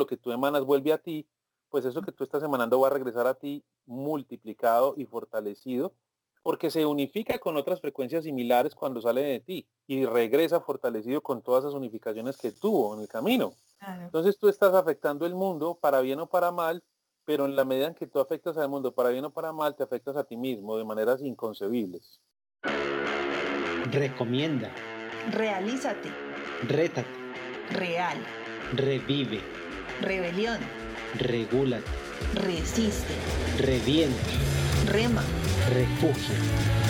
lo que tú emanas vuelve a ti, pues eso que tú estás emanando va a regresar a ti multiplicado y fortalecido porque se unifica con otras frecuencias similares cuando sale de ti y regresa fortalecido con todas esas unificaciones que tuvo en el camino. Entonces tú estás afectando el mundo para bien o para mal, pero en la medida en que tú afectas al mundo para bien o para mal, te afectas a ti mismo de maneras inconcebibles. Recomienda. Realízate. Rétate. Real. Revive. Rebelión. Regúlate. Resiste. Revienta. Rema. Refugio.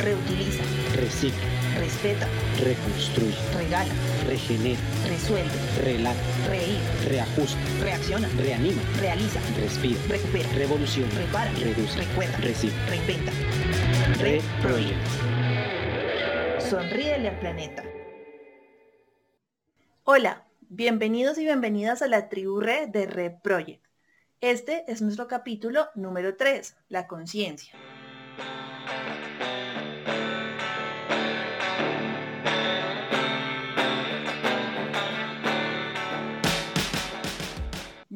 Reutiliza. Recicla. Respeta. Reconstruye. Regala. Regenera. Resuelve. Relata. Reír. Reajusta. Reacciona. Reanima. Realiza. Respira. Recupera. Revoluciona. Repara. Reduce. Recuerda. Recibe. Reinventa. Reproject. Sonríele al planeta. Hola, bienvenidos y bienvenidas a la tribu Re de Red Project. Este es nuestro capítulo número 3, la conciencia.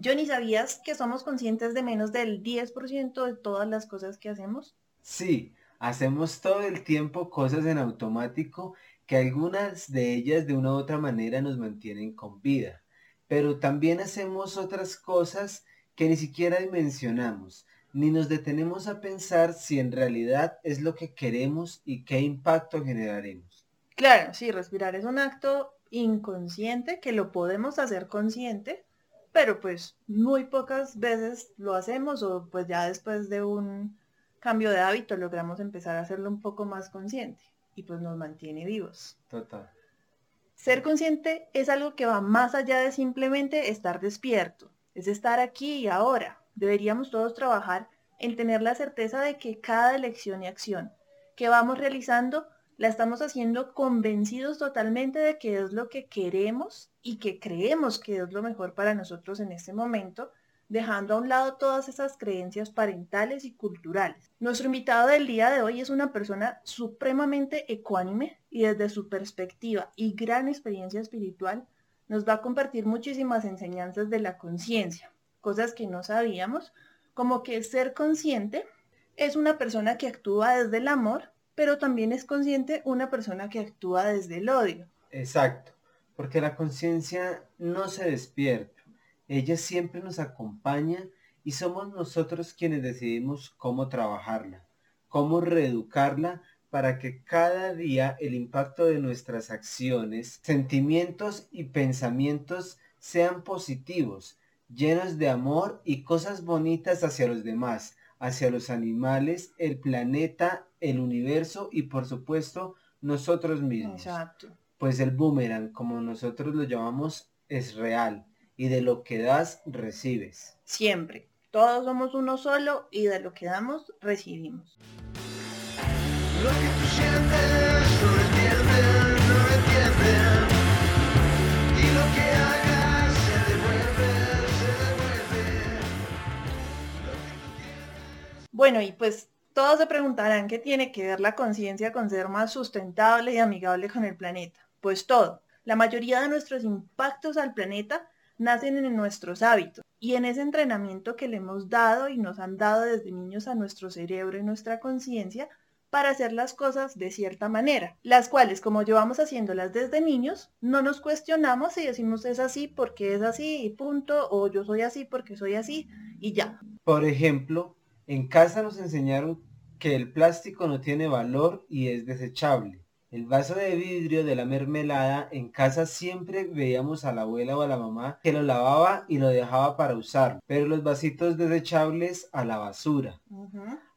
Johnny, ¿sabías que somos conscientes de menos del 10% de todas las cosas que hacemos? Sí, hacemos todo el tiempo cosas en automático que algunas de ellas de una u otra manera nos mantienen con vida. Pero también hacemos otras cosas que ni siquiera dimensionamos, ni nos detenemos a pensar si en realidad es lo que queremos y qué impacto generaremos. Claro, sí, respirar es un acto inconsciente que lo podemos hacer consciente, pero pues muy pocas veces lo hacemos o pues ya después de un cambio de hábito logramos empezar a hacerlo un poco más consciente y pues nos mantiene vivos. Total. Ser consciente es algo que va más allá de simplemente estar despierto, es estar aquí y ahora. Deberíamos todos trabajar en tener la certeza de que cada elección y acción que vamos realizando la estamos haciendo convencidos totalmente de que es lo que queremos y que creemos que es lo mejor para nosotros en este momento, dejando a un lado todas esas creencias parentales y culturales. Nuestro invitado del día de hoy es una persona supremamente ecuánime y desde su perspectiva y gran experiencia espiritual nos va a compartir muchísimas enseñanzas de la conciencia, cosas que no sabíamos, como que ser consciente es una persona que actúa desde el amor pero también es consciente una persona que actúa desde el odio. Exacto, porque la conciencia no se despierta, ella siempre nos acompaña y somos nosotros quienes decidimos cómo trabajarla, cómo reeducarla para que cada día el impacto de nuestras acciones, sentimientos y pensamientos sean positivos, llenos de amor y cosas bonitas hacia los demás, hacia los animales, el planeta, el universo y por supuesto nosotros mismos. Exacto. Pues el boomerang, como nosotros lo llamamos, es real y de lo que das, recibes. Siempre. Todos somos uno solo y de lo que damos, recibimos. Lo que tú sientes, no no Y lo que hagas, se devuelve, se devuelve. Bueno, y pues todos se preguntarán qué tiene que ver la conciencia con ser más sustentable y amigable con el planeta. Pues todo. La mayoría de nuestros impactos al planeta nacen en nuestros hábitos y en ese entrenamiento que le hemos dado y nos han dado desde niños a nuestro cerebro y nuestra conciencia para hacer las cosas de cierta manera, las cuales como llevamos haciéndolas desde niños, no nos cuestionamos y decimos es así porque es así y punto, o yo soy así porque soy así y ya. Por ejemplo, en casa nos enseñaron que el plástico no tiene valor y es desechable. El vaso de vidrio de la mermelada en casa siempre veíamos a la abuela o a la mamá que lo lavaba y lo dejaba para usar, pero los vasitos desechables a la basura.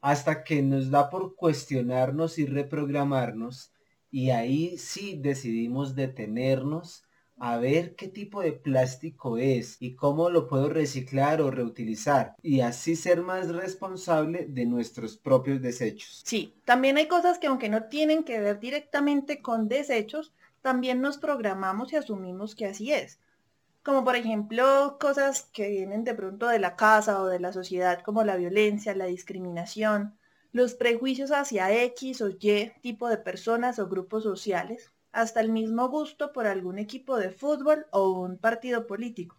Hasta que nos da por cuestionarnos y reprogramarnos y ahí sí decidimos detenernos a ver qué tipo de plástico es y cómo lo puedo reciclar o reutilizar y así ser más responsable de nuestros propios desechos. Sí, también hay cosas que aunque no tienen que ver directamente con desechos, también nos programamos y asumimos que así es. Como por ejemplo cosas que vienen de pronto de la casa o de la sociedad como la violencia, la discriminación, los prejuicios hacia X o Y tipo de personas o grupos sociales hasta el mismo gusto por algún equipo de fútbol o un partido político.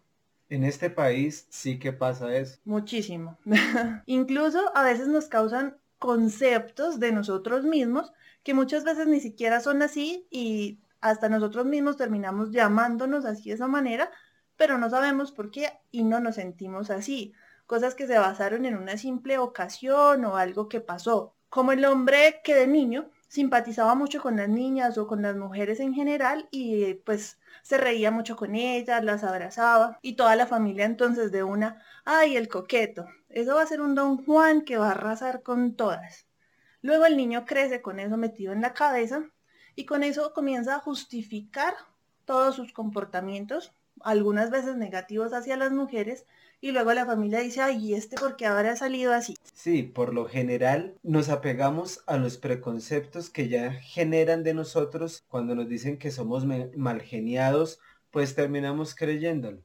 En este país sí que pasa eso. Muchísimo. Incluso a veces nos causan conceptos de nosotros mismos que muchas veces ni siquiera son así y hasta nosotros mismos terminamos llamándonos así de esa manera, pero no sabemos por qué y no nos sentimos así. Cosas que se basaron en una simple ocasión o algo que pasó. Como el hombre que de niño simpatizaba mucho con las niñas o con las mujeres en general y pues se reía mucho con ellas, las abrazaba y toda la familia entonces de una, ay, el coqueto, eso va a ser un don Juan que va a arrasar con todas. Luego el niño crece con eso metido en la cabeza y con eso comienza a justificar todos sus comportamientos, algunas veces negativos hacia las mujeres, y luego la familia dice, ay, ¿y este porque ahora ha salido así? Sí, por lo general nos apegamos a los preconceptos que ya generan de nosotros cuando nos dicen que somos malgeniados, pues terminamos creyéndolo.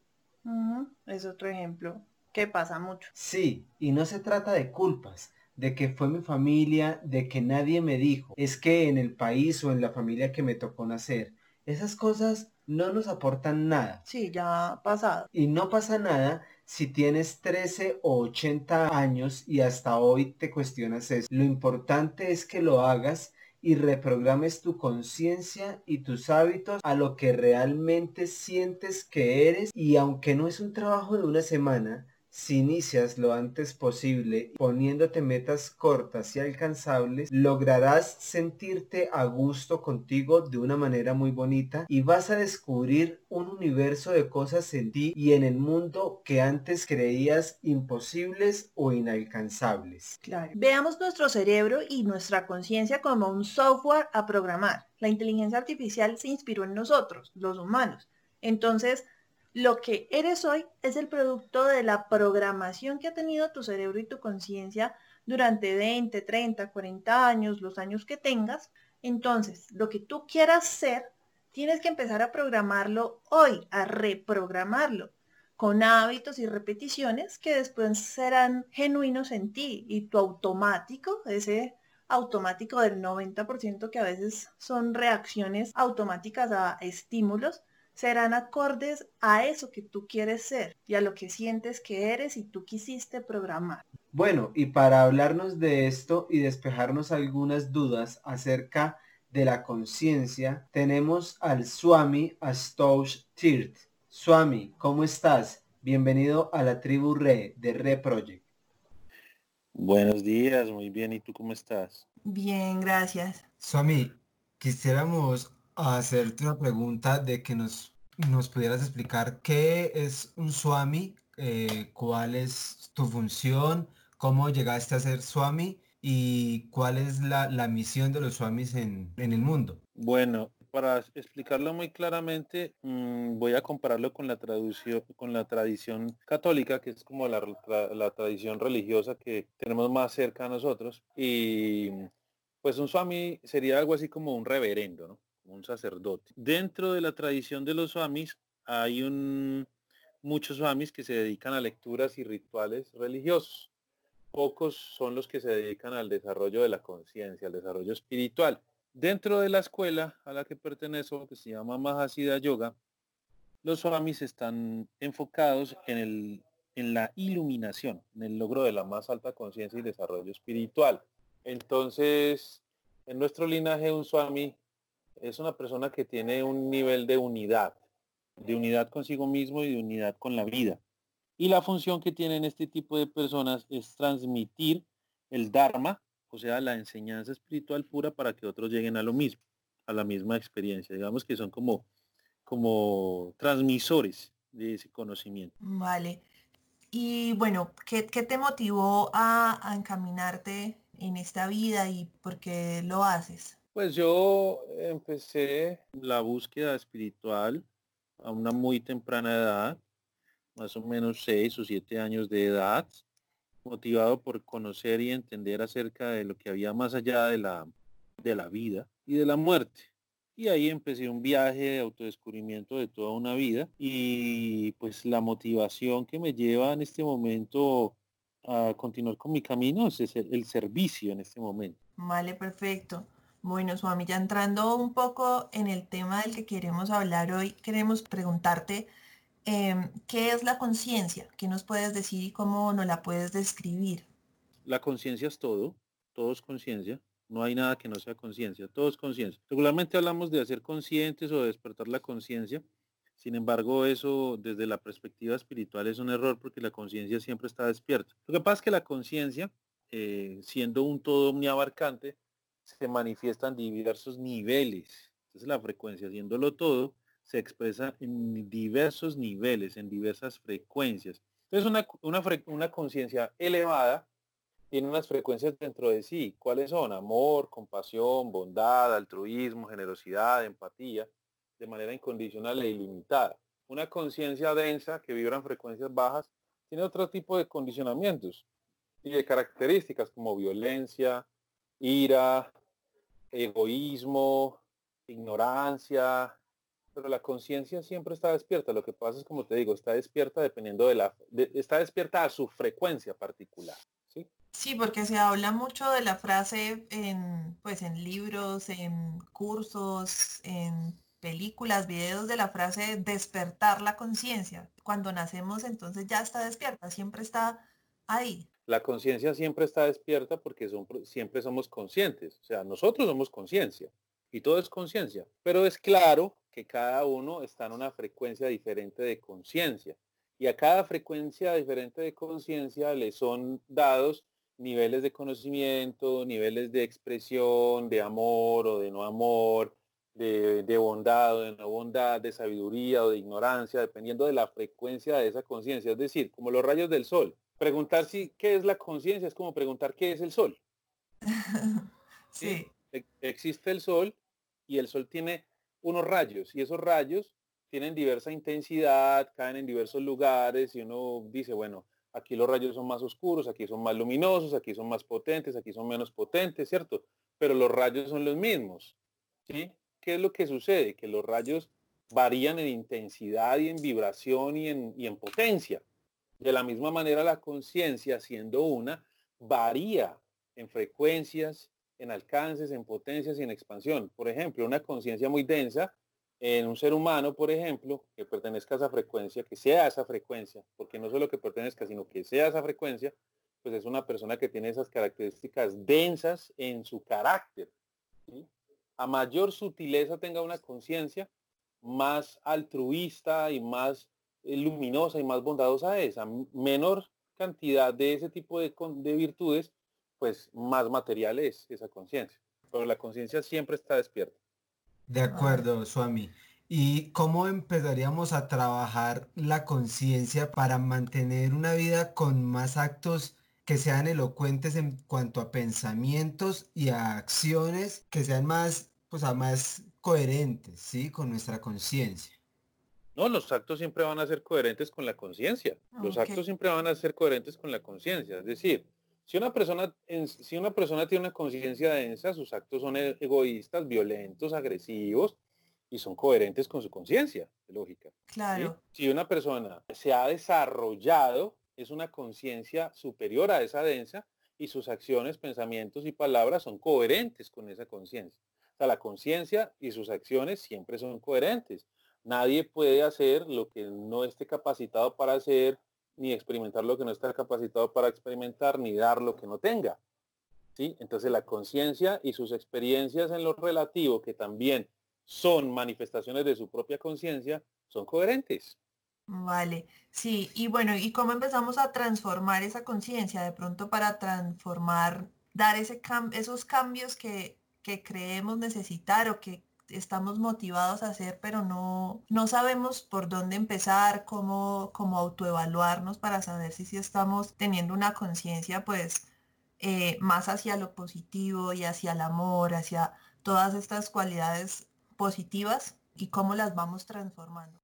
Es otro ejemplo que pasa mucho. Sí, y no se trata de culpas, de que fue mi familia, de que nadie me dijo, es que en el país o en la familia que me tocó nacer. Esas cosas no nos aportan nada. Sí, ya ha pasado. Y no pasa nada si tienes 13 o 80 años y hasta hoy te cuestionas eso. Lo importante es que lo hagas y reprogrames tu conciencia y tus hábitos a lo que realmente sientes que eres y aunque no es un trabajo de una semana, si inicias lo antes posible poniéndote metas cortas y alcanzables, lograrás sentirte a gusto contigo de una manera muy bonita y vas a descubrir un universo de cosas en ti y en el mundo que antes creías imposibles o inalcanzables. Veamos nuestro cerebro y nuestra conciencia como un software a programar. La inteligencia artificial se inspiró en nosotros, los humanos. Entonces, lo que eres hoy es el producto de la programación que ha tenido tu cerebro y tu conciencia durante 20, 30, 40 años, los años que tengas. Entonces, lo que tú quieras ser, tienes que empezar a programarlo hoy, a reprogramarlo con hábitos y repeticiones que después serán genuinos en ti y tu automático, ese automático del 90% que a veces son reacciones automáticas a estímulos, serán acordes a eso que tú quieres ser y a lo que sientes que eres y tú quisiste programar. Bueno, y para hablarnos de esto y despejarnos algunas dudas acerca de la conciencia, tenemos al Swami Astosh Tirt. Swami, ¿cómo estás? Bienvenido a la tribu Re de Re Project. Buenos días, muy bien. ¿Y tú cómo estás? Bien, gracias. Swami, quisiéramos hacerte una pregunta de que nos, nos pudieras explicar qué es un Swami, eh, cuál es tu función, cómo llegaste a ser Swami y cuál es la, misión de los Swamis en, el mundo. Bueno, para explicarlo muy claramente, mm, voy a compararlo con la, traducción, con la tradición católica, que es como la, la, tradición religiosa que tenemos más cerca a nosotros. Y pues un swami sería algo así como un reverendo, ¿no? Un sacerdote. Dentro de la tradición de los swamis hay un, muchos swamis que se dedican a lecturas y rituales religiosos. Pocos son los que se dedican al desarrollo de la conciencia, al desarrollo espiritual. Dentro de la escuela a la que pertenezco, que se llama Mahasiddha Yoga, los swamis están enfocados en, el, en la iluminación, en el logro de la más alta conciencia y desarrollo espiritual. Entonces, en nuestro linaje un swami es una persona que tiene un nivel de unidad, de unidad consigo mismo y de unidad con la vida. Y la función que tienen este tipo de personas es transmitir el Dharma, o sea, la enseñanza espiritual pura para que otros lleguen a lo mismo, a la misma experiencia. Digamos que son como, como transmisores de ese conocimiento. Vale. Y bueno, ¿qué, te motivó a, a encaminarte en esta vida y por qué lo haces? Pues yo empecé la búsqueda espiritual a una muy temprana edad, más o menos seis o siete años de edad, motivado por conocer y entender acerca de lo que había más allá de la, de la vida y de la muerte. Y ahí empecé un viaje de autodescubrimiento de toda una vida y pues la motivación que me lleva en este momento a continuar con mi camino es el, el servicio en este momento. Vale, perfecto. Bueno, Swami, ya entrando un poco en el tema del que queremos hablar hoy, queremos preguntarte em, ¿qué es la conciencia? ¿Qué nos puedes decir y cómo nos la puedes describir? La conciencia es todo, todo es conciencia. No hay nada que no sea conciencia, todo es conciencia. Regularmente hablamos de hacer conscientes o de despertar la conciencia. Sin embargo, eso desde la perspectiva espiritual es un error porque la conciencia siempre está despierta. Lo que pasa es que la conciencia, eh, siendo un todo omniabarcante, se manifiesta en diversos niveles. Entonces la frecuencia, haciéndolo todo, se expresa en diversos niveles, en diversas frecuencias. Entonces una, una, una conciencia elevada tiene unas frecuencias dentro de sí. ¿Cuáles son? Amor, compasión, bondad, altruismo, generosidad, empatía, de manera incondicional e ilimitada. Una conciencia densa que vibra en frecuencias bajas tiene otro tipo de condicionamientos y de características como violencia, ira, egoísmo, ignorancia, pero la conciencia siempre está despierta. Lo que pasa es, como te digo, está despierta dependiendo de la, está despierta a su frecuencia particular. ¿sí? Sí, porque se habla mucho de la frase en, pues, en libros, en cursos, en películas, videos de la frase despertar la conciencia. Cuando nacemos entonces ya está despierta, siempre está ahí. La conciencia siempre está despierta porque siempre somos conscientes. O sea, nosotros somos conciencia y todo es conciencia. Pero es claro que cada uno está en una frecuencia diferente de conciencia. Y a cada frecuencia diferente de conciencia le son dados niveles de conocimiento, niveles de expresión, de amor o de no amor, de, bondad o de no bondad, de sabiduría o de ignorancia, dependiendo de la frecuencia de esa conciencia. Es decir, como los rayos del sol. Preguntar si qué es la conciencia es como preguntar qué es el sol. sí. E, existe el sol y el sol tiene unos rayos y esos rayos tienen diversa intensidad, caen en diversos lugares y uno dice, bueno, aquí los rayos son más oscuros, aquí son más luminosos, aquí son más potentes, aquí son menos potentes, ¿cierto? Pero los rayos son los mismos, ¿sí? ¿Qué es lo que sucede? Que los rayos varían en intensidad y en vibración y en, y en potencia. De la misma manera la conciencia, siendo una, varía en frecuencias, en alcances, en potencias y en expansión. Por ejemplo, una conciencia muy densa en un ser humano, por ejemplo, que pertenezca a esa frecuencia, que sea esa frecuencia, porque no solo que pertenezca, sino que sea esa frecuencia, pues es una persona que tiene esas características densas en su carácter. A mayor sutileza tenga una conciencia, más altruista y más luminosa y más bondadosa es. A menor cantidad de ese tipo de, de virtudes, pues más material es esa conciencia. Pero la conciencia siempre está despierta. De acuerdo, Swami. ¿Y cómo empezaríamos a trabajar la conciencia para mantener una vida con más actos que sean elocuentes en cuanto a pensamientos y a acciones que sean más, pues, más coherentes, ¿sí? Con nuestra conciencia. No, los actos siempre van a ser coherentes con la conciencia. Los actos siempre van a ser coherentes con la conciencia. Es decir, si una persona, si una persona tiene una conciencia densa, sus actos son e-, egoístas, violentos, agresivos y son coherentes con su conciencia, lógica. Claro. Si una persona se ha desarrollado, es una conciencia superior a esa densa y sus acciones, pensamientos y palabras son coherentes con esa conciencia. O sea, la conciencia y sus acciones siempre son coherentes. Nadie puede hacer lo que no esté capacitado para hacer ni experimentar lo que no está capacitado para experimentar, ni dar lo que no tenga. ¿sí? Entonces la conciencia y sus experiencias en lo relativo, que también son manifestaciones de su propia conciencia, son coherentes. Vale, sí, y bueno, ¿y cómo empezamos a transformar esa conciencia de pronto para transformar, dar ese esos cambios que, que creemos necesitar o que estamos motivados a hacer, pero no, no sabemos por dónde empezar, cómo, cómo autoevaluarnos para saber si, si estamos teniendo una conciencia pues eh, más hacia lo positivo y hacia el amor, hacia todas estas cualidades positivas y cómo las vamos transformando.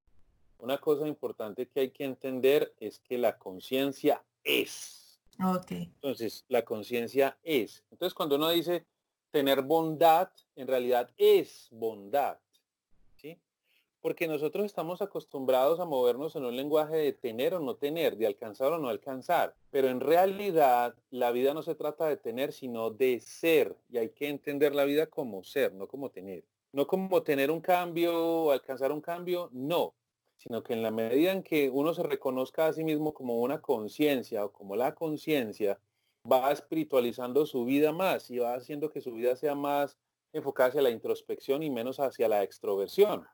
Una cosa importante que hay que entender es que la conciencia es. Ok. Entonces, la conciencia es. Entonces, cuando uno dice, tener bondad en realidad es bondad. Porque nosotros estamos acostumbrados a movernos en un lenguaje de tener o no tener, de alcanzar o no alcanzar. Pero en realidad la vida no se trata de tener, sino de ser. Y hay que entender la vida como ser, no como tener. No como tener un cambio o alcanzar un cambio, no. sino que en la medida en que uno se reconozca a sí mismo como una conciencia o como la conciencia, va espiritualizando su vida más y va haciendo que su vida sea más enfocada hacia la introspección y menos hacia la extroversión,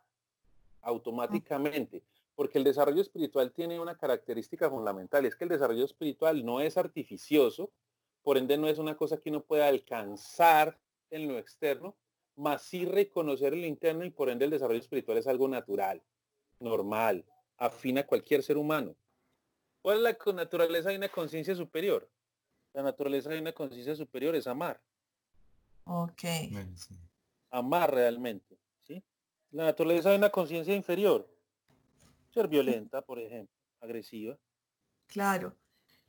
automáticamente. Porque el desarrollo espiritual tiene una característica fundamental, es que el desarrollo espiritual no es artificioso, por ende no es una cosa que uno pueda alcanzar en lo externo, más sí reconocer el interno y por ende el desarrollo espiritual es algo natural, normal, afín a cualquier ser humano. ¿Cuál es la naturaleza de una conciencia superior? La naturaleza de una conciencia superior es amar. Ok. Amar realmente. ¿sí? La naturaleza de una conciencia inferior. Ser violenta, por ejemplo, agresiva. Claro.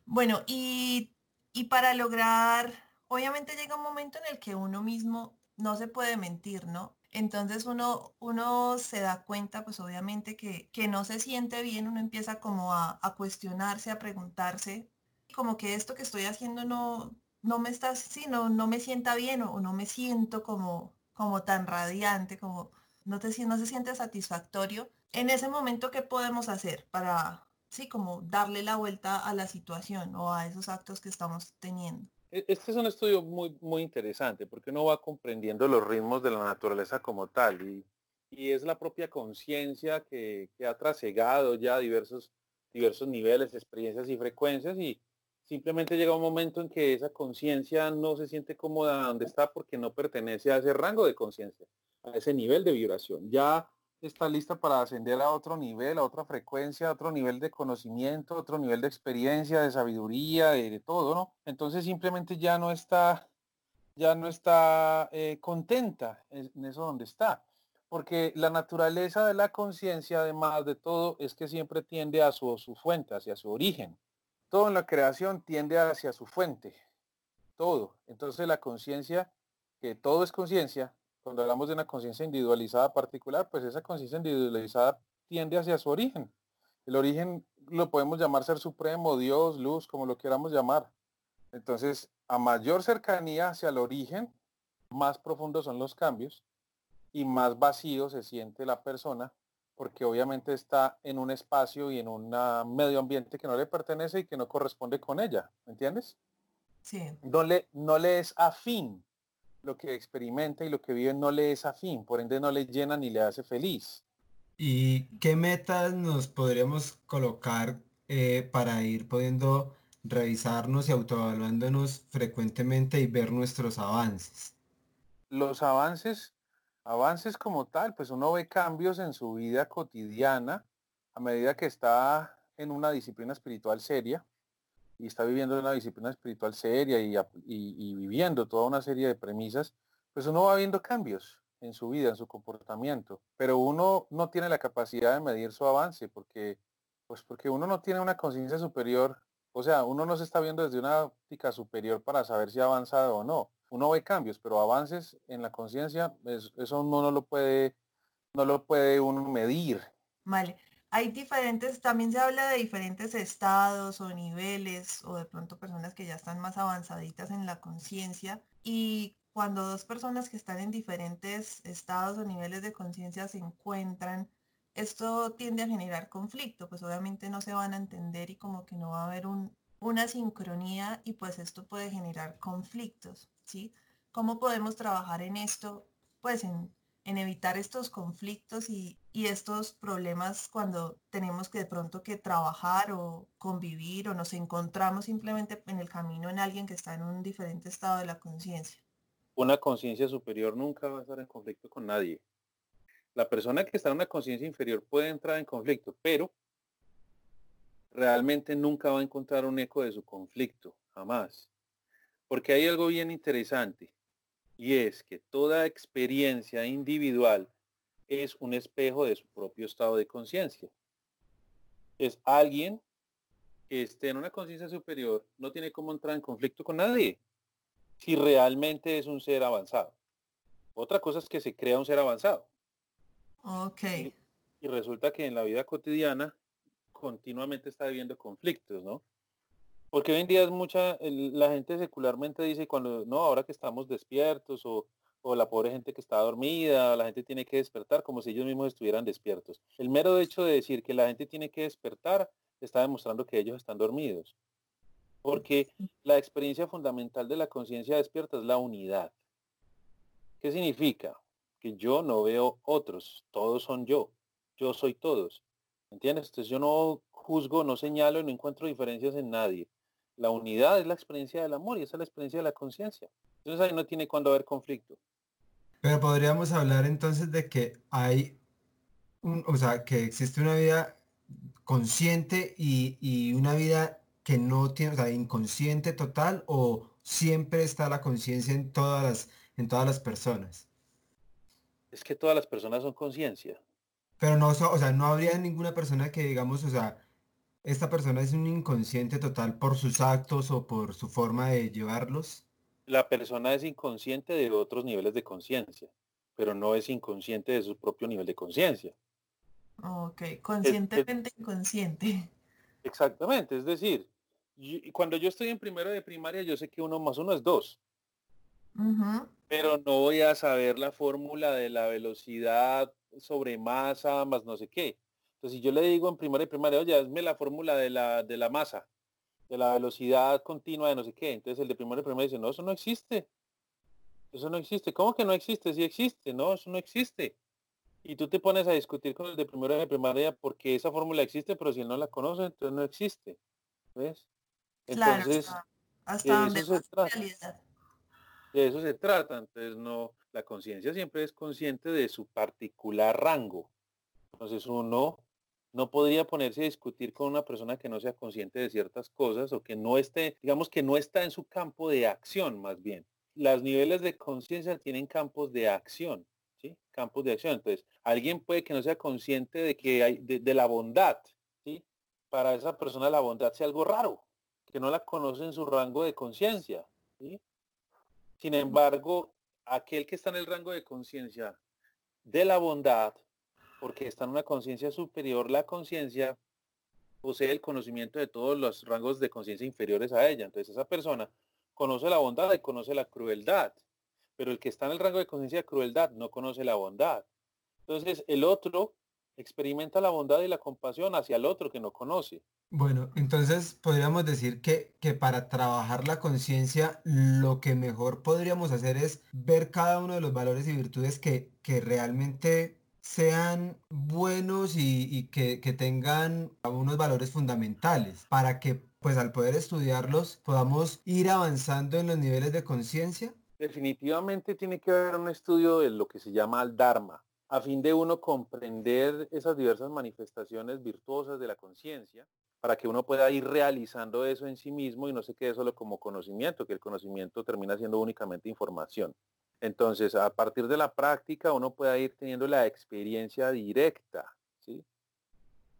Bueno, y, y para lograr, obviamente llega un momento en el que uno mismo no se puede mentir, ¿no? Entonces uno, uno se da cuenta, pues obviamente que, que no se siente bien, uno empieza como a, a, cuestionarse, a preguntarse, como que esto que estoy haciendo no, no me está, sí, no, no me sienta bien o, no me siento como, como tan radiante, como no, te, no se siente satisfactorio. En ese momento, ¿qué podemos hacer para, sí, como darle la vuelta a la situación o a esos actos que estamos teniendo? E, este es un estudio muy, muy interesante porque uno va comprendiendo los ritmos de la naturaleza como tal y, y es la propia conciencia que, que, ha trasegado ya diversos, diversos niveles, experiencias y frecuencias y simplemente llega un momento en que esa conciencia no se siente cómoda donde está porque no pertenece a ese rango de conciencia, a ese nivel de vibración. Ya está lista para ascender a otro nivel, a otra frecuencia, a otro nivel de conocimiento, otro nivel de experiencia, de sabiduría, de, todo, ¿no? Entonces simplemente ya no está, ya no está eh, contenta en eso donde está. Porque la naturaleza de la conciencia, además de todo, es que siempre tiende a su fuente, hacia su origen. Todo en la creación tiende hacia su fuente. Todo. Entonces la conciencia, que todo es conciencia, cuando hablamos de una conciencia individualizada particular, pues esa conciencia individualizada tiende hacia su origen. El origen lo podemos llamar ser supremo, Dios, luz, como lo queramos llamar. Entonces, a mayor cercanía hacia el origen, más profundos son los cambios y más vacío se siente la persona porque obviamente está en un espacio y en un medio ambiente que no le pertenece y que no corresponde con ella, ¿me entiendes? Sí. No le, no le es afín lo que experimenta y lo que vive no le es afín, por ende no le llena ni le hace feliz. ¿Y qué metas nos podríamos colocar eh, para ir pudiendo revisarnos y autoevaluándonos frecuentemente y ver nuestros avances? Los avances, avances como tal, pues uno ve cambios en su vida cotidiana a medida que está en una disciplina espiritual seria y está viviendo una disciplina espiritual seria y, y, viviendo toda una serie de premisas, pues uno va viendo cambios en su vida, en su comportamiento, pero uno no tiene la capacidad de medir su avance porque, pues porque uno no tiene una conciencia superior, o sea, uno no se está viendo desde una óptica superior para saber si ha avanzado o no. Uno ve cambios, pero avances en la conciencia, eso uno no lo puede, no lo puede uno medir. Vale hay diferentes, también se habla de diferentes estados o niveles o de pronto personas que ya están más avanzaditas en la conciencia y cuando dos personas que están en diferentes estados o niveles de conciencia se encuentran, esto tiende a generar conflicto, pues obviamente no se van a entender y como que no va a haber un, una sincronía y pues esto puede generar conflictos, ¿sí? ¿Cómo podemos trabajar en esto? Pues en en evitar estos conflictos y, estos problemas cuando tenemos que de pronto que trabajar o convivir o nos encontramos simplemente en el camino en alguien que está en un diferente estado de la conciencia. Una conciencia superior nunca va a estar en conflicto con nadie. La persona que está en una conciencia inferior puede entrar en conflicto, pero realmente nunca va a encontrar un eco de su conflicto, jamás. Porque hay algo bien interesante y es que toda experiencia individual es un espejo de su propio estado de conciencia. Es alguien que esté en una conciencia superior, no tiene cómo entrar en conflicto con nadie, si realmente es un ser avanzado. Otra cosa es que se crea un ser avanzado. Ok. y resulta que en la vida cotidiana continuamente está viviendo conflictos, ¿no? Porque hoy en día es mucha, la gente secularmente dice cuando, no, ahora que estamos despiertos o, o la pobre gente que está dormida, la gente tiene que despertar como si ellos mismos estuvieran despiertos. El mero hecho de decir que la gente tiene que despertar está demostrando que ellos están dormidos. Porque la experiencia fundamental de la conciencia despierta es la unidad. ¿Qué significa? Que yo no veo otros, todos son yo, yo soy todos. ¿Entiendes? Entonces yo no juzgo, no señalo no encuentro diferencias en nadie. La unidad es la experiencia del amor y es la experiencia de la conciencia. Entonces ahí no tiene cuándo haber conflicto. Pero podríamos hablar entonces de que hay, un, o sea, que existe una vida consciente y, y una vida que no tiene, o sea, inconsciente total o siempre está la conciencia en todas las, en todas las personas. Es que todas las personas son conciencia. Pero no, o sea, no habría ninguna persona que digamos, o sea, esta persona es un inconsciente total por sus actos o por su forma de llevarlos. La persona es inconsciente de otros niveles de conciencia, pero no es inconsciente de su propio nivel de conciencia. Ok, conscientemente inconsciente. Exactamente, es decir, cuando yo estoy en primero de primaria, yo sé que uno más uno es dos. Pero no voy a saber la fórmula de la velocidad sobre masa más no sé qué. Entonces, si yo le digo en primero de primaria, oye, hazme la fórmula de la, de la masa, de la velocidad continua de no sé qué. Entonces el de primero de primaria dice, no, eso no existe. Eso no existe. ¿Cómo que no existe? Sí existe. No, eso no existe y tú te pones a discutir con el de primero de primaria porque esa fórmula existe, pero si él no la conoce, entonces no existe. ¿Ves? Entonces, claro, hasta, se trata. De eso se trata. Entonces, no, la conciencia siempre es consciente de su particular rango. Entonces, uno no podría ponerse a discutir con una persona que no sea consciente de ciertas cosas o que no esté, digamos que no está en su campo de acción, más bien. Los niveles de conciencia tienen campos de acción campos de acción. Entonces, alguien puede que no sea consciente de que hay de, la bondad, ¿sí? Para esa persona la bondad sea algo raro, que no la conoce en su rango de conciencia, Sin embargo, aquel que está en el rango de conciencia de la bondad, porque está en una conciencia superior, la conciencia posee el conocimiento de todos los rangos de conciencia inferiores a ella. Entonces esa persona conoce la bondad y conoce la crueldad pero el que está en el rango de conciencia de crueldad no conoce la bondad. Entonces el otro experimenta la bondad y la compasión hacia el otro que no conoce. Bueno, entonces podríamos decir que, que para trabajar la conciencia lo que mejor podríamos hacer es ver cada uno de los valores y virtudes que, que realmente sean buenos y, y que, que, tengan unos valores fundamentales para que pues al poder estudiarlos podamos ir avanzando en los niveles de conciencia definitivamente tiene que haber un estudio de lo que se llama el Dharma, a fin de uno comprender esas diversas manifestaciones virtuosas de la conciencia, para que uno pueda ir realizando eso en sí mismo y no se quede solo como conocimiento, que el conocimiento termina siendo únicamente información. Entonces, a partir de la práctica, uno pueda ir teniendo la experiencia directa, ¿sí?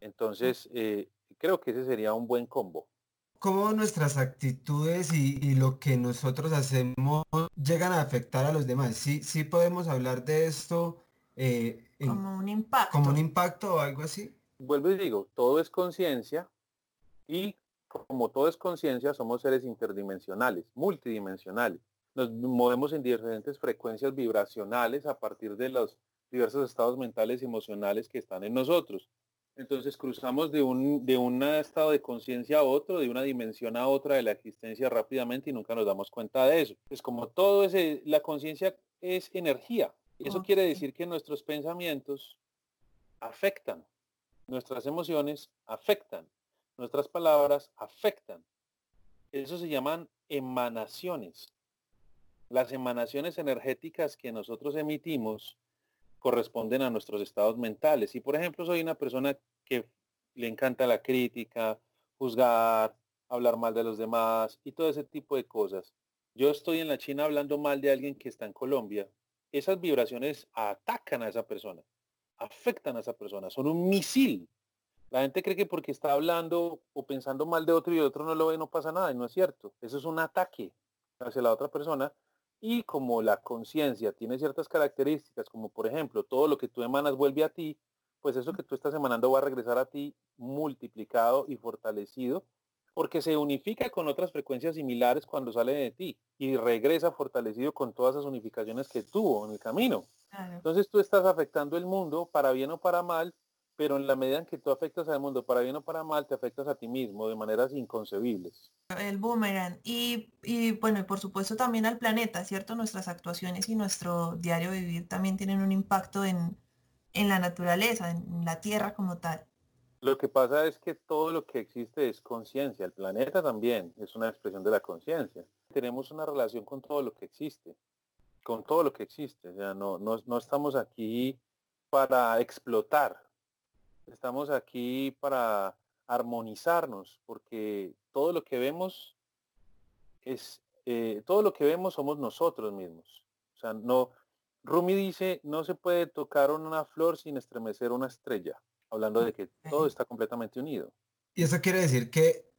Entonces, eh, creo que ese sería un buen combo cómo nuestras actitudes y, lo que nosotros hacemos llegan a afectar a los demás. Sí, sí podemos hablar de esto eh, como un impacto. Como un impacto o algo así. Vuelvo y digo, todo es conciencia y como todo es conciencia, somos seres interdimensionales, multidimensionales. Nos movemos en diferentes frecuencias vibracionales a partir de los diversos estados mentales y emocionales que están en nosotros. Entonces cruzamos de un, de un estado de conciencia a otro, de una dimensión a otra de la existencia rápidamente y nunca nos damos cuenta de eso. Es como todo ese, la conciencia es energía. Eso quiere decir que nuestros pensamientos afectan, nuestras emociones afectan, nuestras palabras afectan. Eso se llaman emanaciones. Las emanaciones energéticas que nosotros emitimos corresponden a nuestros estados mentales. Si por ejemplo soy una persona que le encanta la crítica, juzgar, hablar mal de los demás y todo ese tipo de cosas. Yo estoy en la China hablando mal de alguien que está en Colombia. Esas vibraciones atacan a esa persona, afectan a esa persona, son un misil. La gente cree que porque está hablando o pensando mal de otro y otro no lo ve, no pasa nada, y no es cierto. Eso es un ataque hacia la otra persona y como la conciencia tiene ciertas características, como por ejemplo, todo lo que tú emanas vuelve a ti, pues eso que tú estás emanando va a regresar a ti multiplicado y fortalecido, porque se unifica con otras frecuencias similares cuando sale de ti y regresa fortalecido con todas esas unificaciones que tuvo en el camino. Entonces tú estás afectando el mundo para bien o para mal, pero en la medida en que tú afectas al mundo para bien o para mal, te afectas a ti mismo de maneras inconcebibles. El boomerang. Y, y bueno, y por supuesto también al planeta, ¿cierto? Nuestras actuaciones y nuestro diario vivir también tienen un impacto en, en la naturaleza, en la tierra como tal. Lo que pasa es que todo lo que existe es conciencia. El planeta también es una expresión de la conciencia. Tenemos una relación con todo lo que existe, con todo lo que existe. O sea, no, no, no estamos aquí para explotar. Estamos aquí para armonizarnos, porque todo lo que vemos es, eh, todo lo que vemos somos nosotros mismos. O sea, no, Rumi dice, no se puede tocar una flor sin estremecer una estrella hablando de que todo está completamente unido. Y eso quiere decir que,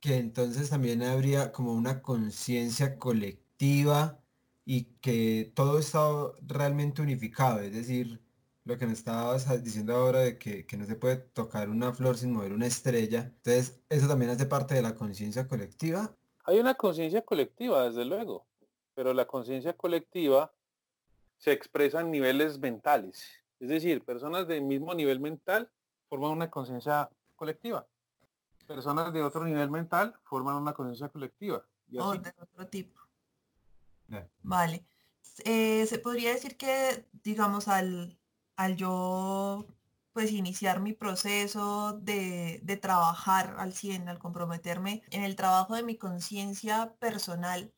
que entonces también habría como una conciencia colectiva y que todo está realmente unificado, es decir, lo que nos estabas diciendo ahora de que, que, no se puede tocar una flor sin mover una estrella. Entonces, ¿eso también hace parte de la conciencia colectiva? Hay una conciencia colectiva, desde luego, pero la conciencia colectiva se expresa en niveles mentales. Es decir, personas del mismo nivel mental forman una conciencia colectiva. Personas de otro nivel mental forman una conciencia colectiva. o de otro tipo. Vale. Eh, se podría decir que, digamos, al, al yo pues iniciar mi proceso de, de, trabajar al 100, al comprometerme en el trabajo de mi conciencia personal,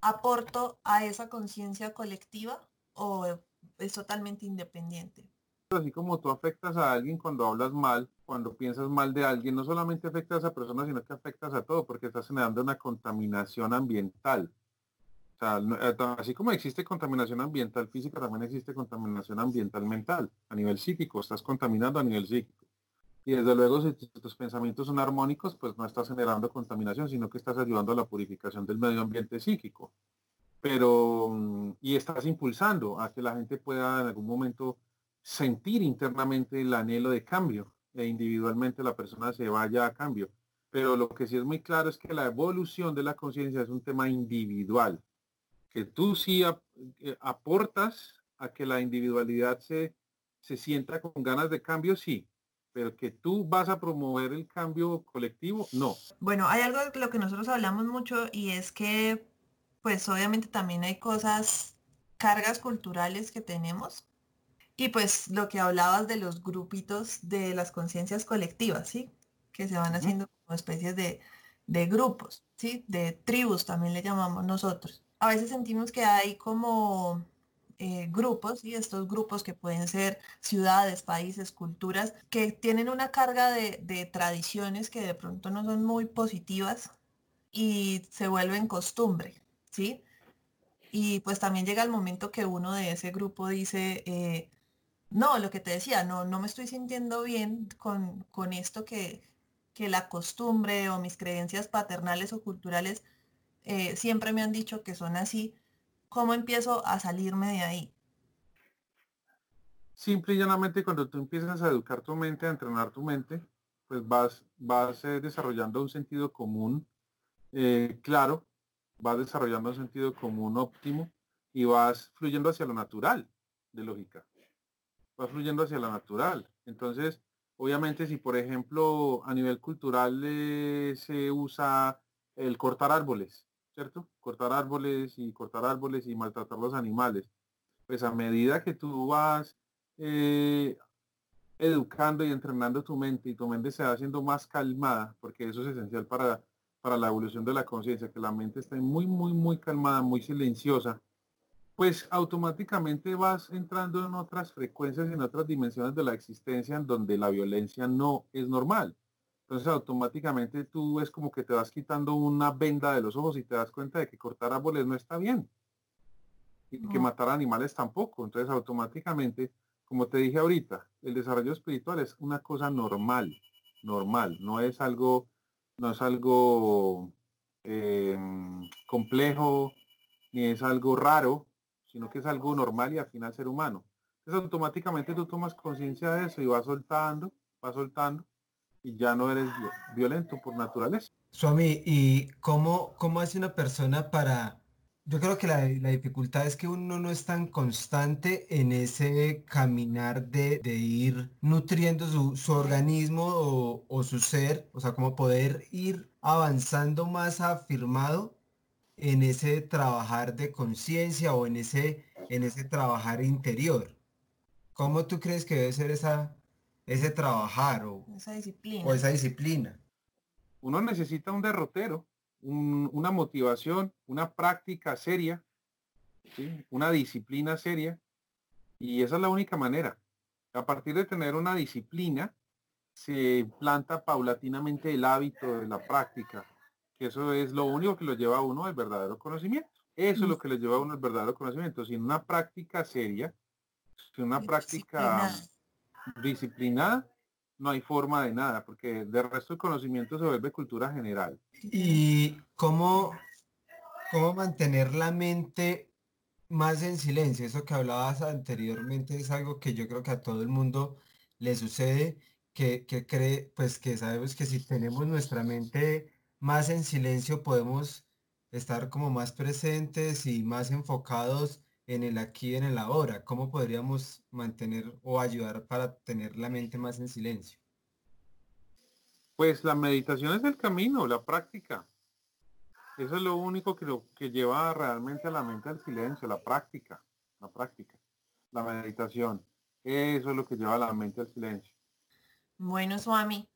¿aporto a esa conciencia colectiva o es totalmente independiente? Así como tú afectas a alguien cuando hablas mal, cuando piensas mal de alguien, no solamente afectas a esa persona, sino que afectas a todo, porque estás generando una contaminación ambiental. O sea, eh, así como existe contaminación ambiental física, también existe contaminación ambiental mental, a nivel psíquico, estás contaminando a nivel psíquico. Y desde luego, si tus pensamientos son armónicos, pues no estás generando contaminación, sino que estás ayudando a la purificación del medio ambiente psíquico. Pero, mm, y estás impulsando a que la gente pueda en algún momento sentir internamente el anhelo de cambio e individualmente la persona se vaya a cambio. Pero lo que sí es muy claro es que la evolución de la conciencia es un tema individual, que tú sí eh, aportas a que la individualidad se, se sienta con ganas de cambio, sí, pero que tú vas a promover el cambio colectivo, no. Bueno, hay algo de lo que nosotros hablamos mucho y es que, pues obviamente también hay cosas, cargas culturales que tenemos y pues lo que hablabas de los grupitos de las conciencias colectivas, ¿sí? Que se van haciendo como especies de, grupos, ¿sí? De tribus también le llamamos nosotros. A veces sentimos que hay como eh, grupos, y estos grupos que pueden ser ciudades, países, culturas, que tienen una carga de, de, tradiciones que de pronto no son muy positivas y se vuelven costumbre, ¿sí? Y pues también llega el momento que uno de ese grupo dice, eh, no, lo que te decía, no, no me estoy sintiendo bien con, con esto que, que, la costumbre o mis creencias paternales o culturales eh, siempre me han dicho que son así. ¿Cómo empiezo a salirme de ahí? Simple y llanamente cuando tú empiezas a educar tu mente, a entrenar tu mente, pues vas, vas eh, desarrollando un sentido común eh, claro, vas desarrollando un sentido común óptimo y vas fluyendo hacia lo natural de lógica va fluyendo hacia la natural. Entonces, obviamente, si por ejemplo a nivel cultural eh, se usa el cortar árboles, ¿cierto? Cortar árboles y cortar árboles y maltratar los animales, pues a medida que tú vas eh, educando y entrenando tu mente y tu mente se va haciendo más calmada, porque eso es esencial para, para la evolución de la conciencia, que la mente esté muy, muy, muy calmada, muy silenciosa, pues automáticamente vas entrando en otras frecuencias, en otras dimensiones de la existencia en donde la violencia no es normal. Entonces automáticamente tú es como que te vas quitando una venda de los ojos y te das cuenta de que cortar árboles no está bien. Y que matar animales tampoco. Entonces automáticamente, como te dije ahorita, el desarrollo espiritual es una cosa normal, normal. No es algo, no es algo em, complejo, ni es algo raro, sino que es algo normal y al final ser humano. Entonces automáticamente tú tomas conciencia de eso y vas soltando, vas soltando y ya no eres violento por naturaleza. Swami, ¿y cómo, cómo hace una persona para... Yo creo que la, la dificultad es que uno no es tan constante en ese caminar de, de ir nutriendo su, su organismo o, o su ser, o sea, como poder ir avanzando más afirmado en ese trabajar de conciencia o en ese, en ese trabajar interior. ¿Cómo tú crees que debe ser esa, ese trabajar o, Esa disciplina. o esa disciplina? Uno necesita un derrotero, un- una motivación, una práctica seria, ¿sí? una disciplina seria, y esa es la única manera. A partir de tener una disciplina, se planta paulatinamente el hábito de la práctica, que eso es lo único que lo lleva a uno al verdadero conocimiento. Eso es lo que le lleva a uno al verdadero conocimiento. Sin una práctica seria, sin una práctica Disciplina. disciplinada, no hay forma de nada, porque de resto el conocimiento se vuelve cultura general. ¿Y cómo, cómo mantener la mente más en silencio? Eso que hablabas anteriormente es algo que yo creo que a todo el mundo le sucede, que, que cree, pues que sabemos que si tenemos nuestra mente más en silencio podemos estar como más presentes y más enfocados en el aquí y en el ahora. ¿Cómo podríamos mantener o ayudar para tener la mente más en silencio? Pues la meditación es el camino, la práctica. Eso es lo único que, lo, que lleva realmente a la mente al silencio, la práctica, la práctica, la meditación. Eso es lo que lleva a la mente al silencio. Bueno, Swami,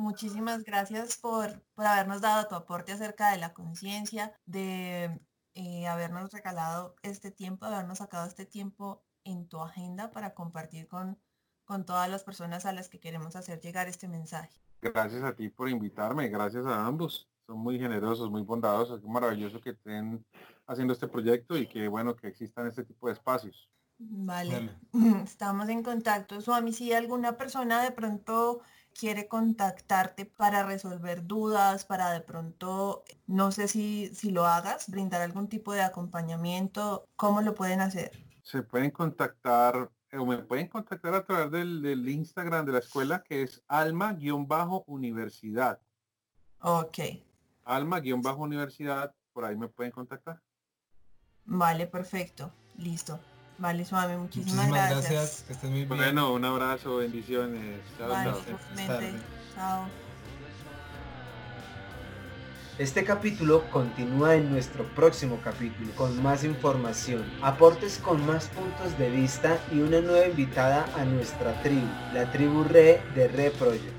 muchísimas gracias por, por habernos dado tu aporte acerca de la conciencia, de eh, habernos regalado este tiempo, habernos sacado este tiempo en tu agenda para compartir con, con todas las personas a las que queremos hacer llegar este mensaje. Gracias a ti por invitarme, gracias a ambos. Son muy generosos, muy bondadosos. Qué maravilloso que estén haciendo este proyecto y que bueno que existan este tipo de espacios. Vale, estamos en contacto. Swami, si alguna persona de pronto quiere contactarte para resolver dudas, para de pronto, no sé si, si lo hagas, brindar algún tipo de acompañamiento, ¿cómo lo pueden hacer? Se pueden contactar eh, o me pueden contactar a través del, del Instagram de la escuela que es alma-universidad. Ok, Alma-universidad, por ahí me pueden contactar. vale, perfecto, listo. Vale, Swami, muchísimas, Muchísimas gracias. gracias, que estés muy bien. Bueno, un abrazo, bendiciones. Chao, Vale, chao. Chao. Este capítulo continúa en nuestro próximo capítulo con más información, aportes con más puntos de vista y una nueva invitada a nuestra tribu, la tribu Re de Re Project.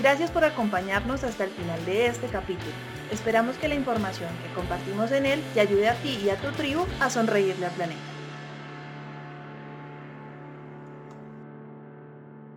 Gracias por acompañarnos hasta el final de este capítulo. Esperamos que la información que compartimos en él te ayude a ti y a tu tribu a sonreírle al planeta.